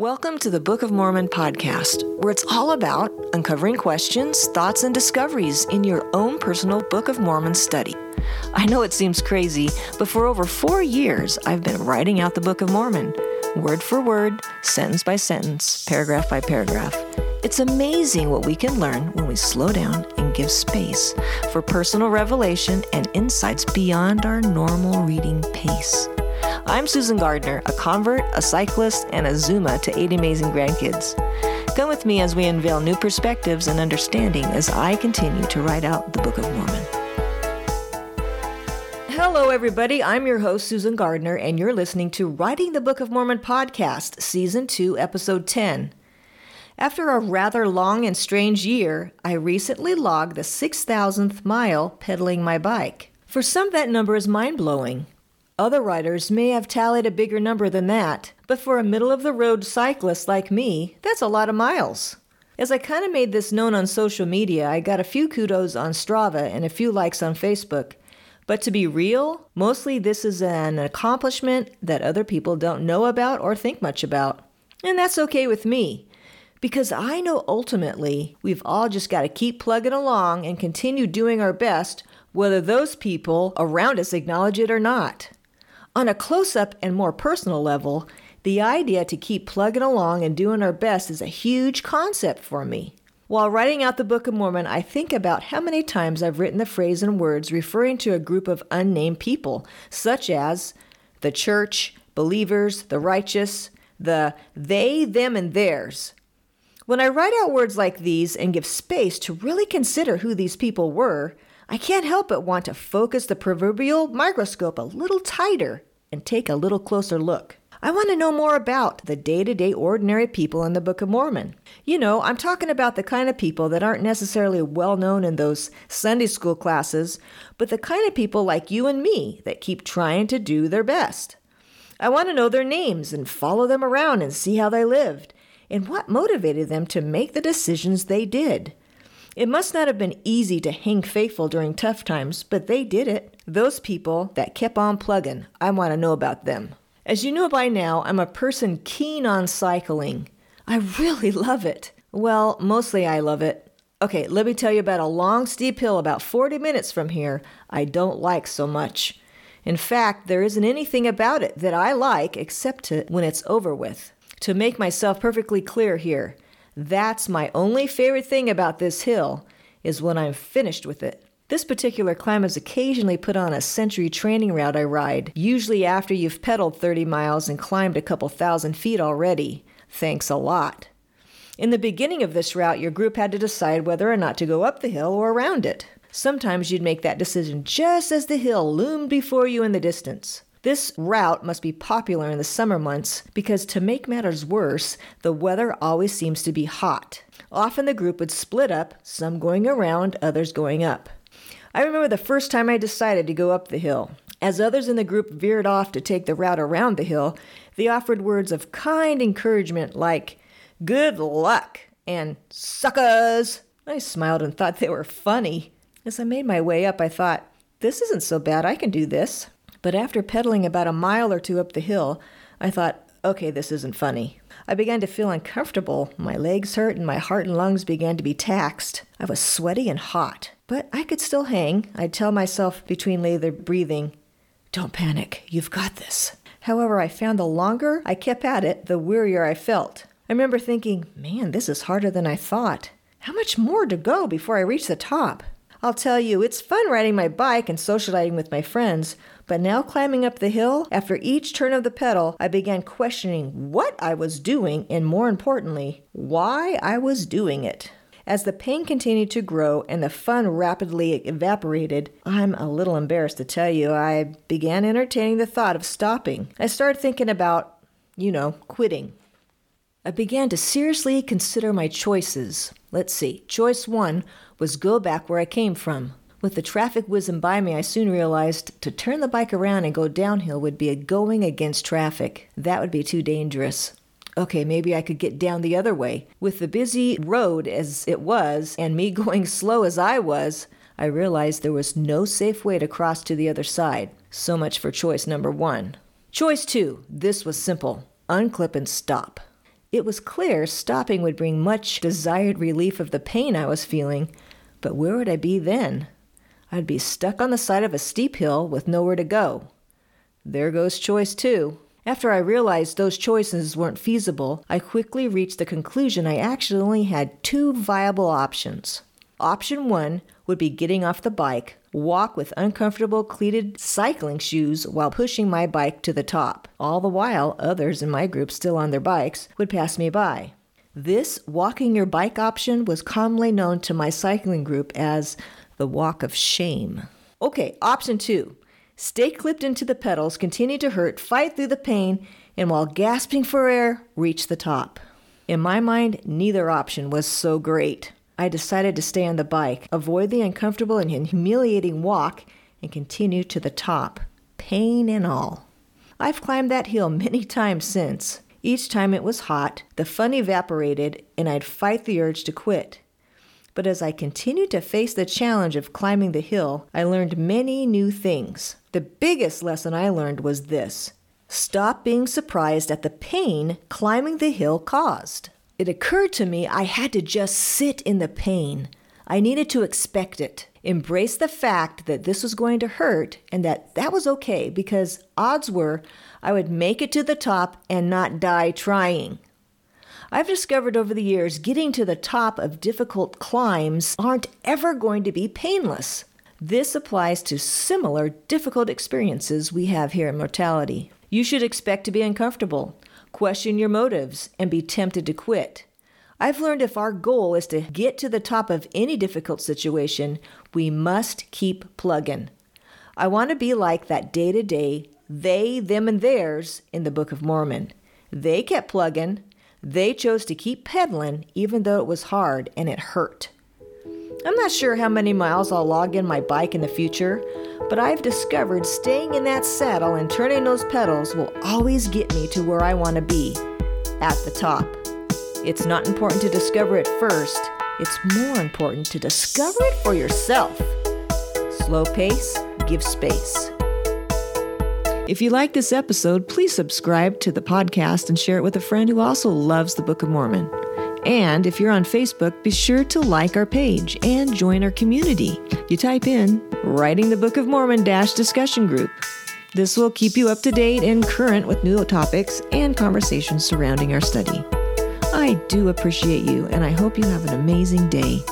Welcome to the Book of Mormon podcast, where it's all about uncovering questions, thoughts, and discoveries in your own personal Book of Mormon study. I know it seems crazy, but for over four years, I've been writing out the Book of Mormon, word for word, sentence by sentence, paragraph by paragraph. It's amazing what we can learn when we slow down and give space for personal revelation and insights beyond our normal reading pace. I'm Susan Gardner, a convert, a cyclist, and a Zuma to eight amazing grandkids. Come with me as we unveil new perspectives and understanding as I continue to write out the Book of Mormon. Hello, everybody. I'm your host, Susan Gardner, and you're listening to Writing the Book of Mormon podcast, Season 2, Episode 10. After a rather long and strange year, I recently logged the 6,000th mile pedaling my bike. For some, that number is mind blowing. Other riders may have tallied a bigger number than that, but for a middle of the road cyclist like me, that's a lot of miles. As I kind of made this known on social media, I got a few kudos on Strava and a few likes on Facebook. But to be real, mostly this is an accomplishment that other people don't know about or think much about. And that's okay with me. Because I know ultimately we've all just got to keep plugging along and continue doing our best, whether those people around us acknowledge it or not. On a close up and more personal level, the idea to keep plugging along and doing our best is a huge concept for me. While writing out the Book of Mormon, I think about how many times I've written the phrase and words referring to a group of unnamed people, such as the church, believers, the righteous, the they, them, and theirs. When I write out words like these and give space to really consider who these people were, I can't help but want to focus the proverbial microscope a little tighter and take a little closer look. I want to know more about the day to day ordinary people in the Book of Mormon. You know, I'm talking about the kind of people that aren't necessarily well known in those Sunday school classes, but the kind of people like you and me that keep trying to do their best. I want to know their names and follow them around and see how they lived and what motivated them to make the decisions they did. It must not have been easy to hang faithful during tough times, but they did it. Those people that kept on plugging, I want to know about them. As you know by now, I'm a person keen on cycling. I really love it. Well, mostly I love it. Okay, let me tell you about a long, steep hill about 40 minutes from here I don't like so much. In fact, there isn't anything about it that I like except to, when it's over with. To make myself perfectly clear here, that's my only favorite thing about this hill is when I'm finished with it. This particular climb is occasionally put on a century training route I ride, usually after you've pedaled 30 miles and climbed a couple thousand feet already. Thanks a lot. In the beginning of this route, your group had to decide whether or not to go up the hill or around it. Sometimes you'd make that decision just as the hill loomed before you in the distance. This route must be popular in the summer months because, to make matters worse, the weather always seems to be hot. Often the group would split up, some going around, others going up. I remember the first time I decided to go up the hill. As others in the group veered off to take the route around the hill, they offered words of kind encouragement like, Good luck! and Suckers! I smiled and thought they were funny. As I made my way up, I thought, This isn't so bad, I can do this. But after pedaling about a mile or two up the hill, I thought, okay, this isn't funny. I began to feel uncomfortable. My legs hurt and my heart and lungs began to be taxed. I was sweaty and hot, but I could still hang. I'd tell myself between labored breathing, don't panic, you've got this. However, I found the longer I kept at it, the wearier I felt. I remember thinking, man, this is harder than I thought. How much more to go before I reach the top? I'll tell you, it's fun riding my bike and socializing with my friends, but now climbing up the hill, after each turn of the pedal, I began questioning what I was doing and more importantly, why I was doing it. As the pain continued to grow and the fun rapidly evaporated, I'm a little embarrassed to tell you, I began entertaining the thought of stopping. I started thinking about, you know, quitting. I began to seriously consider my choices. Let's see. Choice one was go back where I came from. With the traffic whizzing by me, I soon realized to turn the bike around and go downhill would be a going against traffic. That would be too dangerous. Okay, maybe I could get down the other way. With the busy road as it was, and me going slow as I was, I realized there was no safe way to cross to the other side. So much for choice number one. Choice two this was simple unclip and stop. It was clear stopping would bring much desired relief of the pain I was feeling, but where would I be then? I'd be stuck on the side of a steep hill with nowhere to go. There goes choice two. After I realized those choices weren't feasible, I quickly reached the conclusion I actually only had two viable options. Option one would be getting off the bike, walk with uncomfortable cleated cycling shoes while pushing my bike to the top. All the while, others in my group still on their bikes would pass me by. This walking your bike option was commonly known to my cycling group as the walk of shame. Okay, option two Stay clipped into the pedals, continue to hurt, fight through the pain, and while gasping for air, reach the top. In my mind, neither option was so great. I decided to stay on the bike, avoid the uncomfortable and humiliating walk, and continue to the top, pain and all. I've climbed that hill many times since. Each time it was hot, the fun evaporated, and I'd fight the urge to quit. But as I continued to face the challenge of climbing the hill, I learned many new things. The biggest lesson I learned was this stop being surprised at the pain climbing the hill caused. It occurred to me I had to just sit in the pain. I needed to expect it, embrace the fact that this was going to hurt, and that that was okay because odds were I would make it to the top and not die trying. I've discovered over the years getting to the top of difficult climbs aren't ever going to be painless. This applies to similar difficult experiences we have here in mortality. You should expect to be uncomfortable, question your motives, and be tempted to quit. I've learned if our goal is to get to the top of any difficult situation, we must keep plugging. I want to be like that day to day, they, them, and theirs in the Book of Mormon. They kept plugging, they chose to keep pedaling even though it was hard and it hurt. I'm not sure how many miles I'll log in my bike in the future, but I've discovered staying in that saddle and turning those pedals will always get me to where I want to be at the top. It's not important to discover it first, it's more important to discover it for yourself. Slow pace, give space. If you like this episode, please subscribe to the podcast and share it with a friend who also loves the Book of Mormon. And if you're on Facebook, be sure to like our page and join our community. You type in Writing the Book of Mormon Dash Discussion Group. This will keep you up to date and current with new topics and conversations surrounding our study. I do appreciate you, and I hope you have an amazing day.